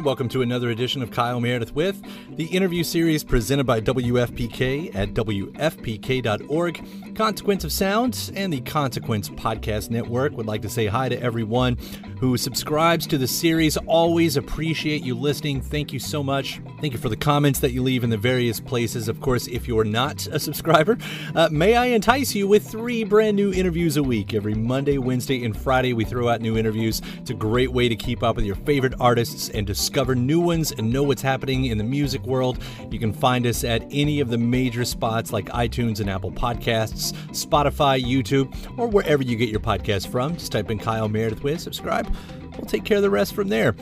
And welcome to another edition of Kyle Meredith with the interview series presented by WFPK at WFPK.org. Consequence of Sound and the Consequence Podcast Network would like to say hi to everyone who subscribes to the series. Always appreciate you listening. Thank you so much. Thank you for the comments that you leave in the various places. Of course, if you're not a subscriber, uh, may I entice you with three brand new interviews a week. Every Monday, Wednesday, and Friday, we throw out new interviews. It's a great way to keep up with your favorite artists and discover new ones and know what's happening in the music world. You can find us at any of the major spots like iTunes and Apple Podcasts, Spotify, YouTube, or wherever you get your podcasts from. Just type in Kyle Meredith with, subscribe. We'll take care of the rest from there.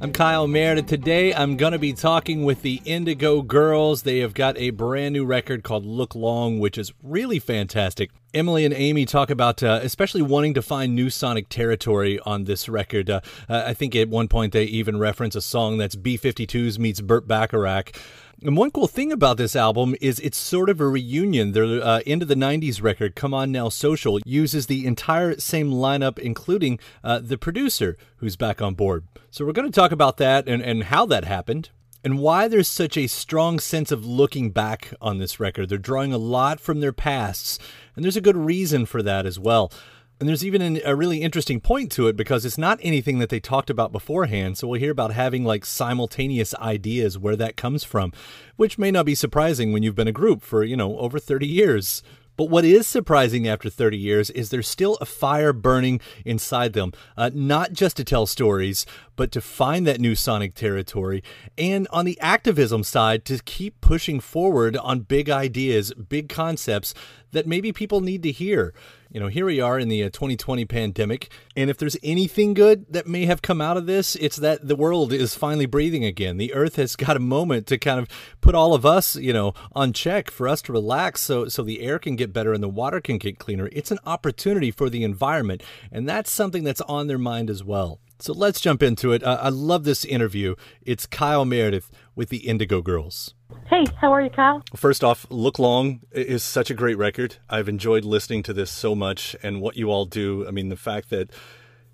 I'm Kyle Meredith. Today I'm going to be talking with the Indigo Girls. They have got a brand new record called Look Long, which is really fantastic. Emily and Amy talk about uh, especially wanting to find new sonic territory on this record. Uh, I think at one point they even reference a song that's B 52s meets Burt Bacharach. And one cool thing about this album is it's sort of a reunion. Their uh, end of the 90s record, Come On Now Social, uses the entire same lineup, including uh, the producer who's back on board. So we're going to talk about that and, and how that happened. And why there's such a strong sense of looking back on this record. They're drawing a lot from their pasts, and there's a good reason for that as well. And there's even an, a really interesting point to it because it's not anything that they talked about beforehand. So we'll hear about having like simultaneous ideas where that comes from, which may not be surprising when you've been a group for, you know, over 30 years. But what is surprising after 30 years is there's still a fire burning inside them, uh, not just to tell stories, but to find that new sonic territory. And on the activism side, to keep pushing forward on big ideas, big concepts that maybe people need to hear. You know, here we are in the uh, 2020 pandemic, and if there's anything good that may have come out of this, it's that the world is finally breathing again. The earth has got a moment to kind of put all of us, you know, on check for us to relax so so the air can get better and the water can get cleaner. It's an opportunity for the environment, and that's something that's on their mind as well. So let's jump into it. Uh, I love this interview. It's Kyle Meredith with the Indigo Girls. Hey, how are you, Kyle? First off, Look Long is such a great record. I've enjoyed listening to this so much and what you all do. I mean, the fact that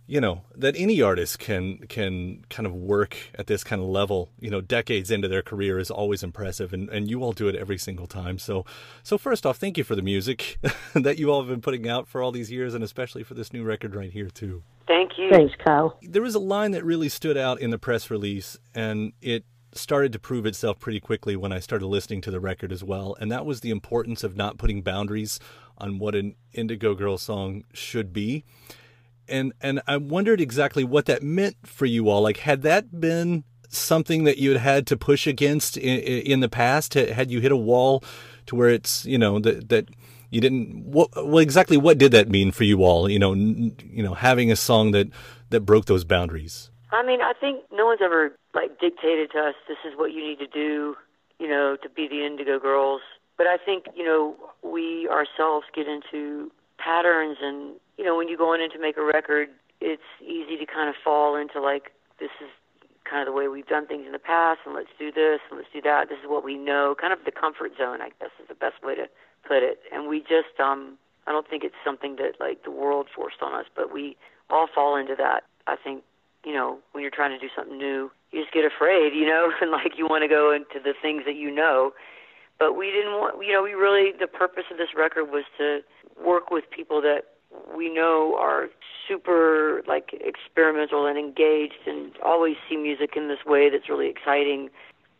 you know that any artist can can kind of work at this kind of level you know decades into their career is always impressive and, and you all do it every single time so so first off thank you for the music that you all have been putting out for all these years and especially for this new record right here too Thank you. Thanks, Kyle. there was a line that really stood out in the press release and it started to prove itself pretty quickly when I started listening to the record as well, and that was the importance of not putting boundaries on what an Indigo Girl song should be. And and I wondered exactly what that meant for you all. Like, had that been something that you had had to push against in, in the past? Had you hit a wall to where it's you know that that you didn't what well exactly what did that mean for you all? You know, n- you know, having a song that that broke those boundaries. I mean, I think no one's ever like dictated to us this is what you need to do, you know, to be the Indigo Girls. But I think, you know, we ourselves get into patterns and, you know, when you go in to make a record, it's easy to kind of fall into like this is kind of the way we've done things in the past and let's do this and let's do that. This is what we know. Kind of the comfort zone, I guess is the best way to put it. And we just um I don't think it's something that like the world forced on us, but we all fall into that. I think you know, when you're trying to do something new, you just get afraid, you know, and like you want to go into the things that you know. But we didn't want, you know, we really, the purpose of this record was to work with people that we know are super like experimental and engaged and always see music in this way that's really exciting.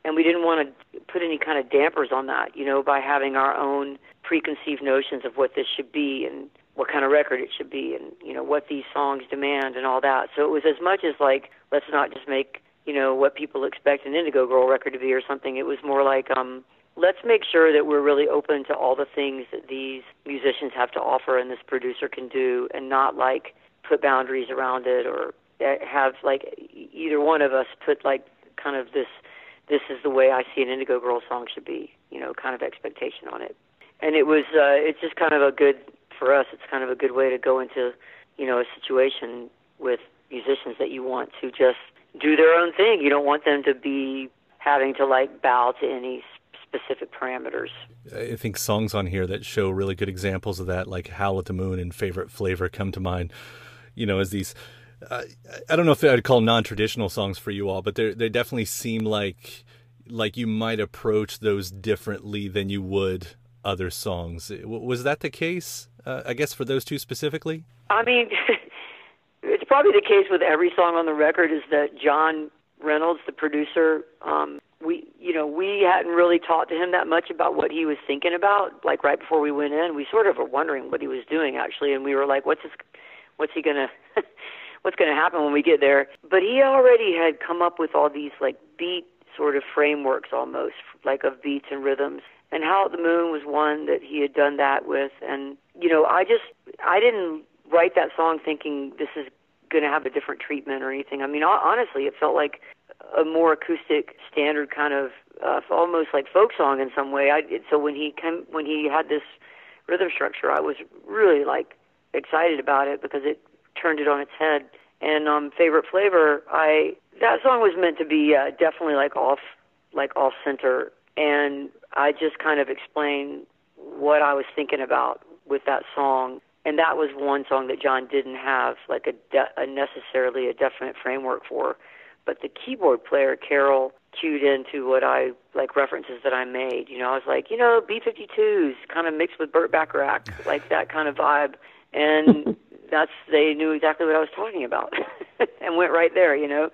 And we didn't want to put any kind of dampers on that, you know, by having our own preconceived notions of what this should be and what kind of record it should be and you know what these songs demand and all that. So it was as much as like let's not just make you know what people expect an Indigo Girl record to be or something. It was more like um let's make sure that we're really open to all the things that these musicians have to offer and this producer can do and not like put boundaries around it or have like either one of us put like kind of this this is the way I see an Indigo Girl song should be, you know, kind of expectation on it. And it was uh it's just kind of a good for us, it's kind of a good way to go into, you know, a situation with musicians that you want to just do their own thing. You don't want them to be having to like bow to any specific parameters. I think songs on here that show really good examples of that, like "Howl at the Moon" and "Favorite Flavor," come to mind. You know, as these. I don't know if I'd call non-traditional songs for you all, but they they definitely seem like like you might approach those differently than you would other songs. Was that the case? uh, I guess for those two specifically? I mean, it's probably the case with every song on the record is that John Reynolds, the producer, um, we you know we hadn't really talked to him that much about what he was thinking about. Like right before we went in, we sort of were wondering what he was doing actually, and we were like, "What's his, what's he gonna?" what's going to happen when we get there but he already had come up with all these like beat sort of frameworks almost like of beats and rhythms and Howl at the Moon was one that he had done that with. And you know, I just I didn't write that song thinking this is going to have a different treatment or anything. I mean, honestly, it felt like a more acoustic, standard kind of uh, almost like folk song in some way. I so when he came when he had this rhythm structure, I was really like excited about it because it turned it on its head. And um, favorite flavor, I that song was meant to be uh, definitely like off like off center and I just kind of explained what I was thinking about with that song. And that was one song that John didn't have like a, de- a necessarily a definite framework for. But the keyboard player, Carol, cued into what I like references that I made. You know, I was like, you know, B52s kind of mixed with Burt Bacharach, like that kind of vibe. And that's they knew exactly what I was talking about and went right there, you know.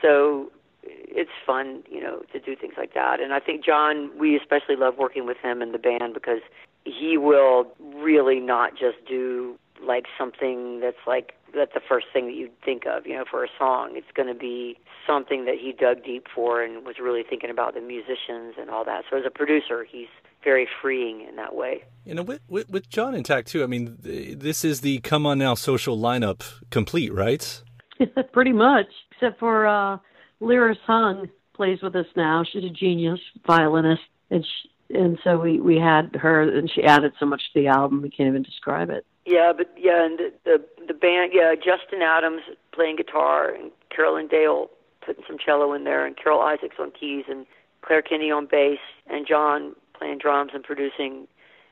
So it's fun, you know, to do things like that. And I think John, we especially love working with him in the band because he will really not just do like something that's like that's the first thing that you'd think of, you know, for a song. It's going to be something that he dug deep for and was really thinking about the musicians and all that. So as a producer, he's very freeing in that way. You know, with, with, with John intact too. I mean, this is the Come On Now social lineup complete, right? Pretty much, except for uh, Lyris Hung plays with us now. She's a genius violinist, and she, and so we we had her, and she added so much to the album we can't even describe it. Yeah, but yeah, and the the, the band, yeah, Justin Adams playing guitar, and Carolyn Dale putting some cello in there, and Carol Isaacs on keys, and Clare Kenny on bass, and John playing drums and producing,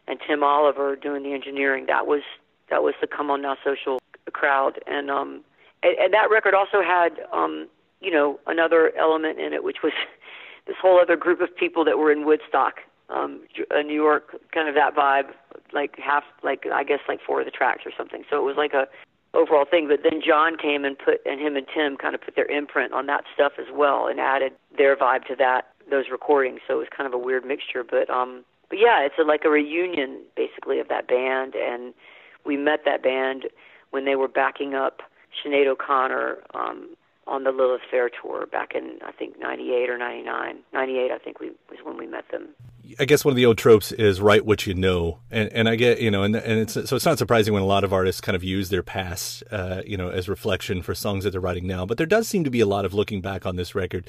and Tim Oliver doing the engineering. That was that was the Come On Now social crowd, and um, and, and that record also had um you know, another element in it, which was this whole other group of people that were in Woodstock, um, uh, New York, kind of that vibe, like half, like I guess like four of the tracks or something. So it was like a overall thing. But then John came and put, and him and Tim kind of put their imprint on that stuff as well, and added their vibe to that those recordings. So it was kind of a weird mixture. But um, but yeah, it's a, like a reunion basically of that band, and we met that band when they were backing up Sinead O'Connor um, on the Lilith Fair tour back in I think '98 or '99. '98, I think we was when we met them. I guess one of the old tropes is write what you know, and and I get you know, and and it's so it's not surprising when a lot of artists kind of use their past, uh, you know, as reflection for songs that they're writing now. But there does seem to be a lot of looking back on this record,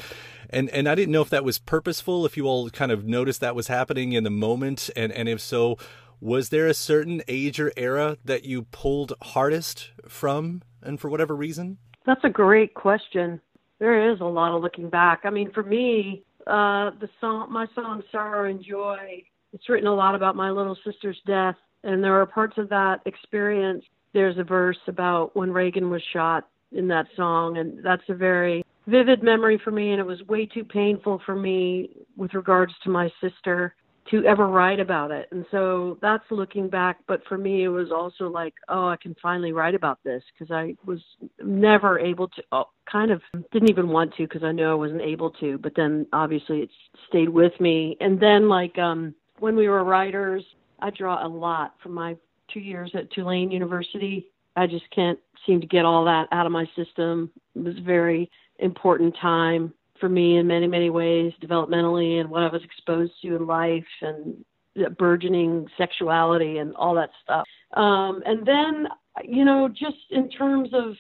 and and I didn't know if that was purposeful, if you all kind of noticed that was happening in the moment, and and if so, was there a certain age or era that you pulled hardest from, and for whatever reason? That's a great question. There is a lot of looking back. I mean, for me, uh, the song, my song "Sorrow and Joy," it's written a lot about my little sister's death, and there are parts of that experience. There's a verse about when Reagan was shot in that song, and that's a very vivid memory for me. And it was way too painful for me with regards to my sister to ever write about it. And so that's looking back. But for me, it was also like, oh, I can finally write about this because I was never able to, oh, kind of didn't even want to because I knew I wasn't able to. But then obviously it stayed with me. And then, like, um, when we were writers, I draw a lot from my two years at Tulane University. I just can't seem to get all that out of my system. It was a very important time for me in many many ways developmentally and what I was exposed to in life and the burgeoning sexuality and all that stuff. Um, and then you know just in terms of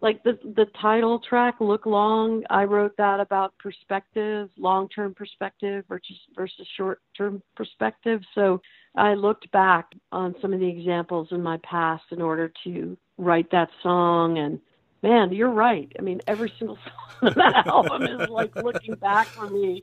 like the the title track look long i wrote that about perspective long term perspective versus versus short term perspective so i looked back on some of the examples in my past in order to write that song and man, you're right. I mean, every single song on that album is like looking back for me.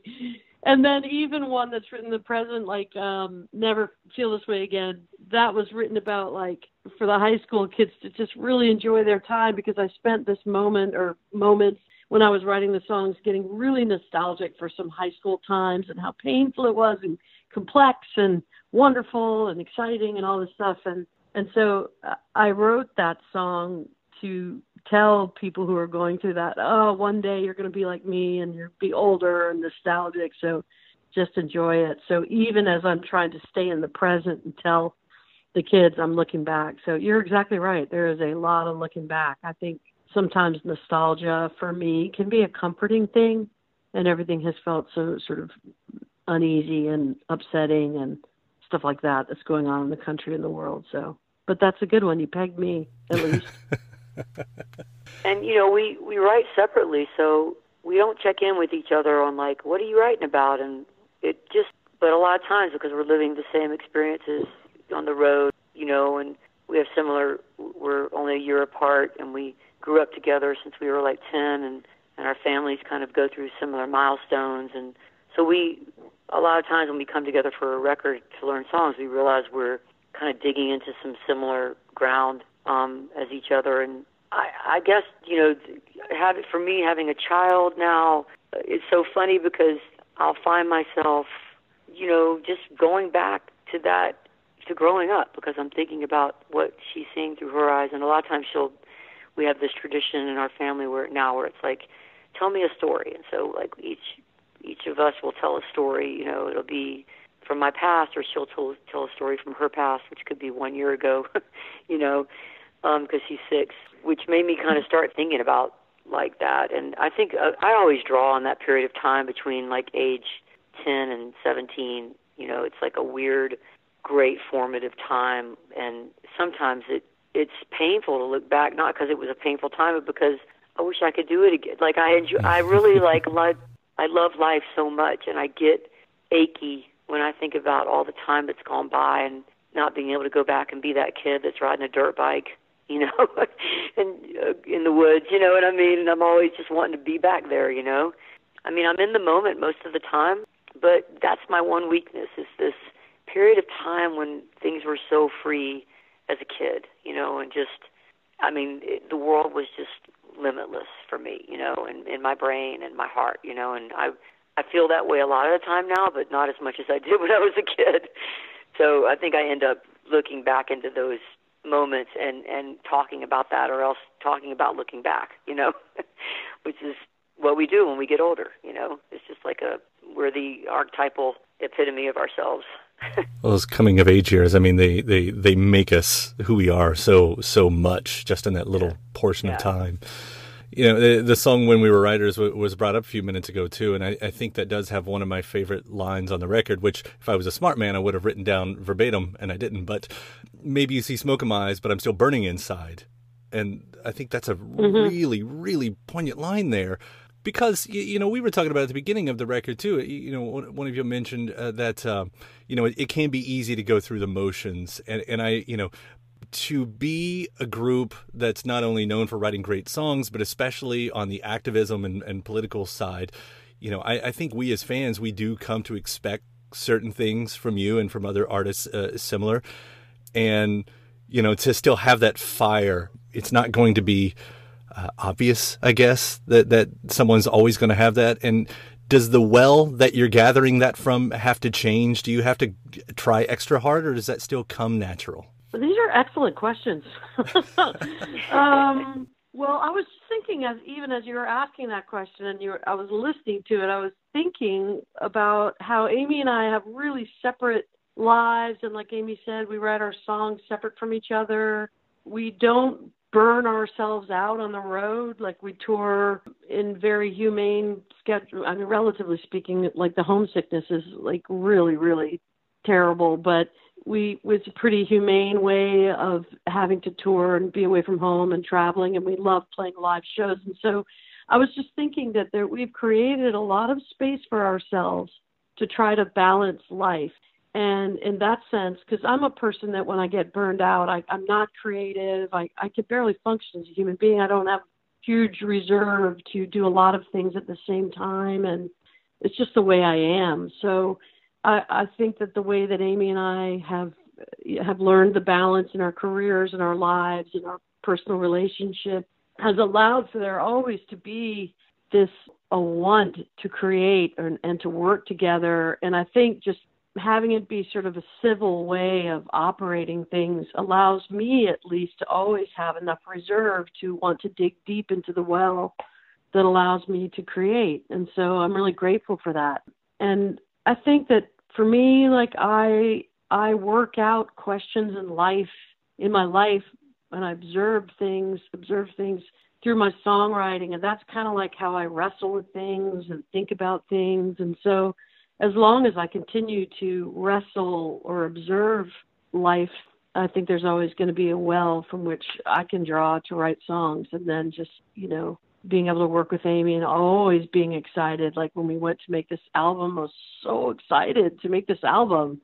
And then even one that's written in the present, like um, "Never Feel This Way Again," that was written about like for the high school kids to just really enjoy their time because I spent this moment or moments when I was writing the songs getting really nostalgic for some high school times and how painful it was and complex and wonderful and exciting and all this stuff and and so uh, I wrote that song to tell people who are going through that, oh, one day you're going to be like me and you'll be older and nostalgic. So just enjoy it. So even as I'm trying to stay in the present and tell the kids I'm looking back. So you're exactly right. There is a lot of looking back. I think sometimes nostalgia for me can be a comforting thing and everything has felt so sort of uneasy and upsetting and stuff like that that's going on in the country and the world. So but that's a good one. You pegged me at least. and you know, we we write separately, so we don't check in with each other on like, what are you writing about? And it just, but a lot of times because we're living the same experiences on the road, you know, and we have similar. We're only a year apart, and we grew up together since we were like ten, and and our families kind of go through similar milestones, and so we. A lot of times when we come together for a record to learn songs, we realize we're kind of digging into some similar ground um, as each other. And I, I guess you know, have for me having a child now, it's so funny because I'll find myself, you know, just going back to that to growing up because I'm thinking about what she's seeing through her eyes, and a lot of times she'll. We have this tradition in our family where now where it's like, tell me a story, and so like each each of us will tell a story. You know, it'll be from my past, or she'll tell tell a story from her past, which could be one year ago. you know, because um, she's six, which made me kind of start thinking about like that. And I think uh, I always draw on that period of time between like age 10 and 17. You know, it's like a weird, great formative time, and sometimes it it's painful to look back, not because it was a painful time, but because I wish I could do it again. Like I enjoy, I really like love, I love life so much, and I get achy when I think about all the time that's gone by and not being able to go back and be that kid that's riding a dirt bike you know, and uh, in the woods, you know what I mean? And I'm always just wanting to be back there, you know. I mean, I'm in the moment most of the time, but that's my one weakness is this period of time when things were so free as a kid, you know, and just I mean, it, the world was just limitless for me, you know, in in my brain and my heart, you know, and I I feel that way a lot of the time now, but not as much as I did when I was a kid. So I think I end up looking back into those moments and and talking about that or else talking about looking back you know which is what we do when we get older you know it's just like a we're the archetypal epitome of ourselves well, those coming of age years, I mean, they, they, they make us who we are so so much just in that little yeah. portion yeah. of time. You know, the, the, song "When We Were Writers" w- was brought up a few minutes ago too, and I, I, think that does have one of my favorite lines on the record. Which, if I was a smart man, I would have written down verbatim, and I didn't. But maybe you see smoke in my eyes, but I'm still burning inside, and I think that's a mm-hmm. really, really poignant line there because you know we were talking about at the beginning of the record too. You know, one of you mentioned uh, that uh, you know it, it, can be easy to go through the motions, and and I you know to be a group that's not only known for writing great songs, but especially on the activism and, and political side. You know, I, I, think we as fans we do come to expect certain things from you and from other artists uh, similar, and you know to still have that fire. It's not going to be uh, obvious, I guess, that that someone's always going to have that. And does the well that you're gathering that from have to change? Do you have to try extra hard, or does that still come natural? These are excellent questions. um, well, I was thinking as even as you were asking that question, and you were, I was listening to it. I was thinking about how Amy and I have really separate lives, and like Amy said, we write our songs separate from each other. We don't burn ourselves out on the road. Like we tour in very humane schedule. I mean, relatively speaking, like the homesickness is like really, really terrible, but we was a pretty humane way of having to tour and be away from home and traveling and we love playing live shows. And so i was just thinking that there we've created a lot of space for ourselves to try to balance life. And in that sense because i'm a person that when i get burned out I, i'm not creative. I i can barely function as a human being. I don't have huge reserve to do a lot of things at the same time. And it's just the way i am. So i i think that the way that amy and i have have learned the balance in our careers and our lives and our personal relationship has allowed for there always to be this a want to create and, and to work together. And i think just having it be sort of a civil way of operating things allows me at least to always have enough reserve to want to dig deep into the well that allows me to create. And so i'm really grateful for that. And i think that for me like i i work out questions in life in my life and i observe things observe things through my songwriting and that's kind of like how i wrestle with things and think about things and so as long as I continue to wrestle or observe life, I think there's always going to be a well from which I can draw to write songs. And then just, you know, being able to work with Amy and always being excited. Like when we went to make this album, I was so excited to make this album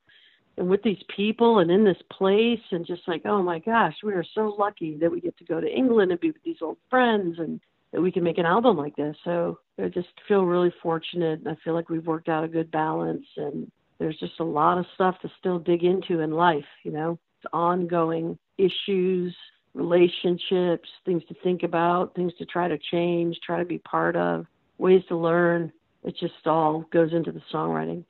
and with these people and in this place and just like, oh my gosh, we are so lucky that we get to go to England and be with these old friends and that we can make an album like this. So I just feel really fortunate. I feel like we've worked out a good balance, and there's just a lot of stuff to still dig into in life. You know, it's ongoing issues, relationships, things to think about, things to try to change, try to be part of, ways to learn. It just all goes into the songwriting.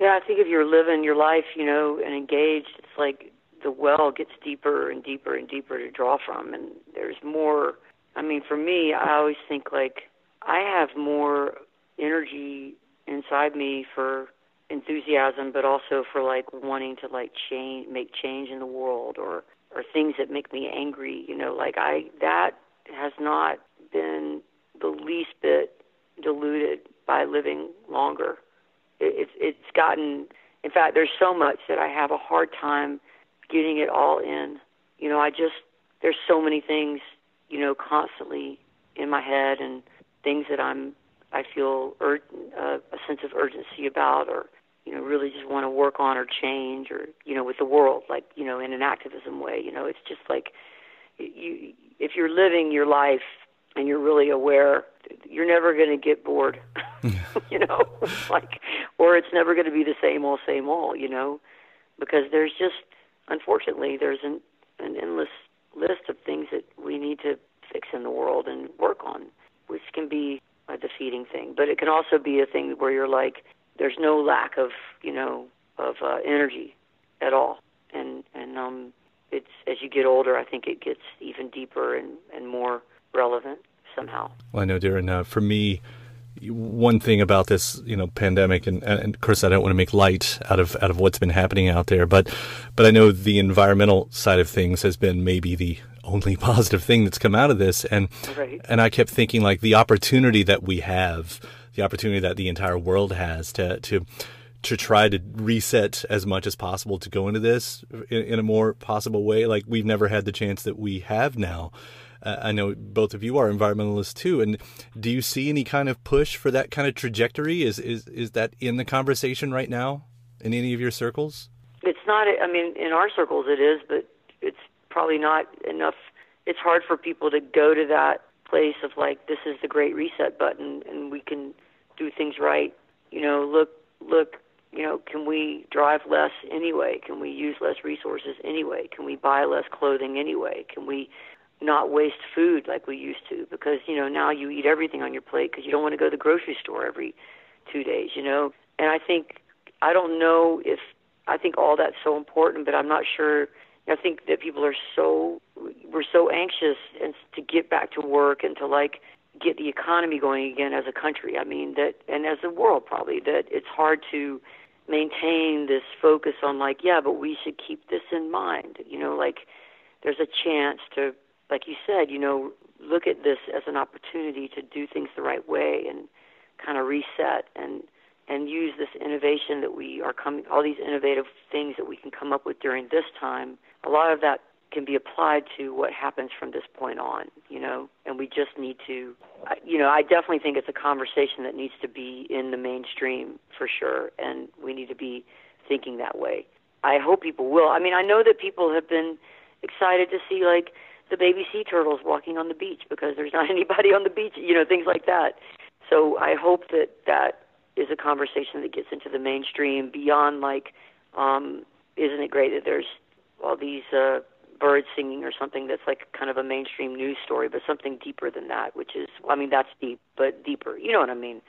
Yeah, I think if you're living your life, you know, and engaged, it's like the well gets deeper and deeper and deeper to draw from, and there's more I mean, for me, I always think like I have more energy inside me for enthusiasm, but also for like wanting to like change, make change in the world, or or things that make me angry. You know, like I that has not been the least bit diluted by living longer. It, it's it's gotten. In fact, there's so much that I have a hard time getting it all in. You know, I just there's so many things you know, constantly in my head and things that I'm I feel ur- uh, a sense of urgency about, or you know, really just want to work on or change, or you know, with the world, like you know, in an activism way. You know, it's just like you if you're living your life and you're really aware, you're never going to get bored. you know, like, or it's never going to be the same old, same old. You know, because there's just unfortunately there's an an endless list of things that we need to fix in the world and work on, which can be a defeating thing. But it can also be a thing where you're like, there's no lack of, you know, of uh, energy at all. And and um, it's as you get older, I think it gets even deeper and and more relevant somehow. Well, I know, Darren. Uh, for me, one thing about this, you know, pandemic, and, and of course, I don't want to make light out of out of what's been happening out there, but but I know the environmental side of things has been maybe the only positive thing that's come out of this, and right. and I kept thinking like the opportunity that we have, the opportunity that the entire world has to to to try to reset as much as possible to go into this in, in a more possible way. Like we've never had the chance that we have now. Uh, I know both of you are environmentalists too, and do you see any kind of push for that kind of trajectory? Is is is that in the conversation right now in any of your circles? It's not. I mean, in our circles it is, but it's probably not enough. It's hard for people to go to that place of like, this is the great reset button, and we can do things right. You know, look, look. You know, can we drive less anyway? Can we use less resources anyway? Can we buy less clothing anyway? Can we not waste food like we used to because you know now you eat everything on your plate because you don't want to go to the grocery store every two days you know and i think i don't know if i think all that's so important but i'm not sure i think that people are so we're so anxious and to get back to work and to like get the economy going again as a country. I mean that and as a world probably that it's hard to maintain this focus on like yeah but we should keep this in mind. You know like there's a chance to like you said, you know, look at this as an opportunity to do things the right way and kind of reset and and use this innovation that we are coming all these innovative things that we can come up with during this time. A lot of that can be applied to what happens from this point on you know? And we just need to you know i definitely think it's a conversation that needs to be in the mainstream for sure and we need to be thinking that way. I hope people will. I mean i know that people have been excited to see like the baby sea turtles walking on the beach because there's not anybody on the beach, you know, things like that. So I hope that that is a conversation that gets into the mainstream beyond like, um, isn't it great that there's all these uh, birds singing or something that's like kind of a mainstream news story, but something deeper than that, which is, I mean, that's deep, but deeper. You know what I mean?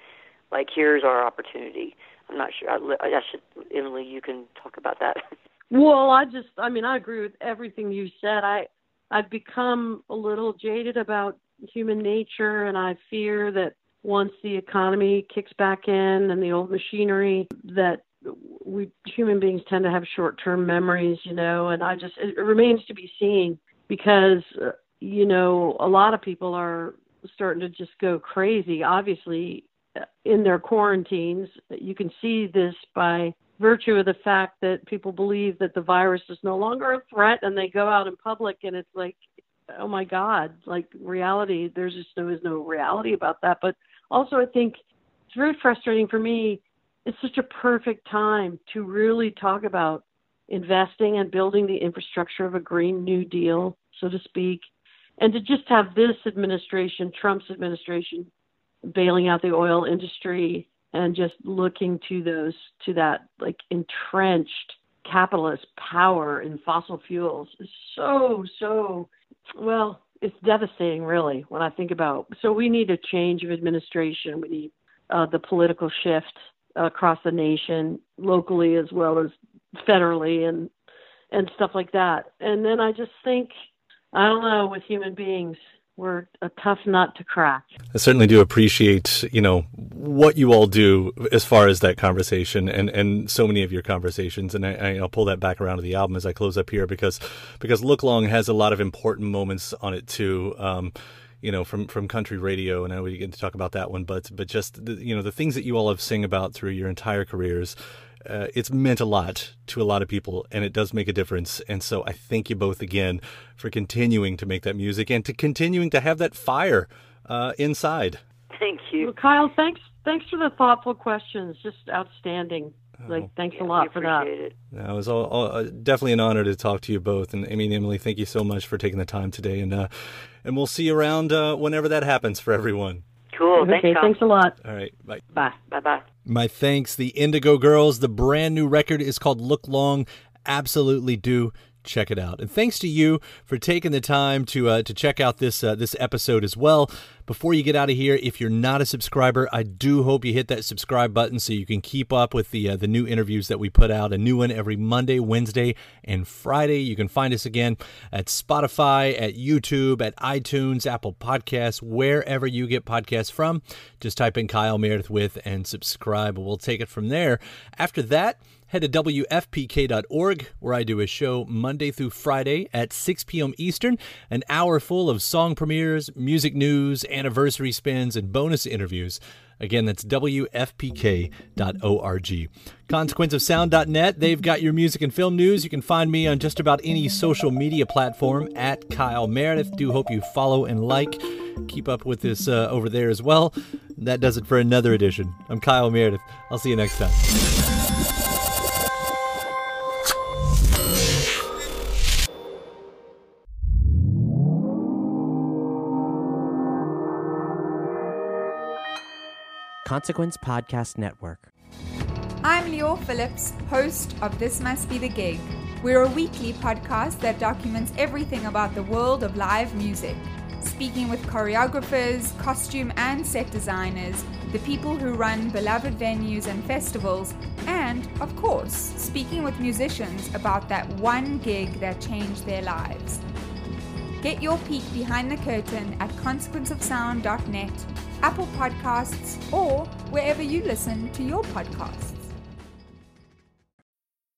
Like, here's our opportunity. I'm not sure. I, I should, Emily, you can talk about that. Well, I just, I mean, I agree with everything you said. I, I've become a little jaded about human nature, and I fear that once the economy kicks back in and the old machinery, that we human beings tend to have short-term memories, you know. And I just it remains to be seen because uh, you know a lot of people are starting to just go crazy. Obviously, uh, in their quarantines, you can see this by virtue of the fact that people believe that the virus is no longer a threat and they go out in public and it's like oh my god like reality there's just no is no reality about that but also i think it's very frustrating for me it's such a perfect time to really talk about investing and building the infrastructure of a green new deal so to speak and to just have this administration trump's administration bailing out the oil industry and just looking to those to that like entrenched capitalist power in fossil fuels is so so well it's devastating really when i think about so we need a change of administration. We need uh, the political shift across the nation locally as well as federally and and stuff like that and then i just think i don't know with human beings we're a tough nut to crack. I certainly do appreciate, you know, what you all do as far as that conversation and, and so many of your conversations. And I, will pull that back around to the album as I close up here because, because Look Long has a lot of important moments on it too. Um, you know, from, from country radio, and I know we get to talk about that one, but, but just, the, you know, the things that you all have sing about through your entire careers, uh, it's meant a lot to a lot of people and it does make a difference. And so I thank you both again for continuing to make that music and to continuing to have that fire uh, inside. Thank you. Well, Kyle, thanks thanks for the thoughtful questions. Just outstanding. Like, thanks yeah, a lot for that. It. it was all, all, uh, definitely an honor to talk to you both. And I mean, Emily, thank you so much for taking the time today. And uh, and we'll see you around uh, whenever that happens for everyone. Cool. Okay, thanks, thanks a lot. All right. Bye. Bye. Bye bye. My thanks. The Indigo Girls, the brand new record is called Look Long. Absolutely do check it out. And thanks to you for taking the time to uh, to check out this uh, this episode as well. Before you get out of here, if you're not a subscriber, I do hope you hit that subscribe button so you can keep up with the uh, the new interviews that we put out. A new one every Monday, Wednesday, and Friday. You can find us again at Spotify, at YouTube, at iTunes, Apple Podcasts, wherever you get podcasts from. Just type in Kyle Meredith with and subscribe. We'll take it from there. After that head to WFPK.org, where I do a show Monday through Friday at 6 p.m. Eastern, an hour full of song premieres, music news, anniversary spins, and bonus interviews. Again, that's WFPK.org. ConsequenceOfSound.net, they've got your music and film news. You can find me on just about any social media platform at Kyle Meredith. Do hope you follow and like. Keep up with this uh, over there as well. That does it for another edition. I'm Kyle Meredith. I'll see you next time. Consequence Podcast Network. I'm Leo Phillips, host of This Must Be the Gig. We're a weekly podcast that documents everything about the world of live music, speaking with choreographers, costume and set designers, the people who run beloved venues and festivals, and, of course, speaking with musicians about that one gig that changed their lives. Get your peek behind the curtain at consequenceofsound.net, Apple Podcasts, or wherever you listen to your podcasts.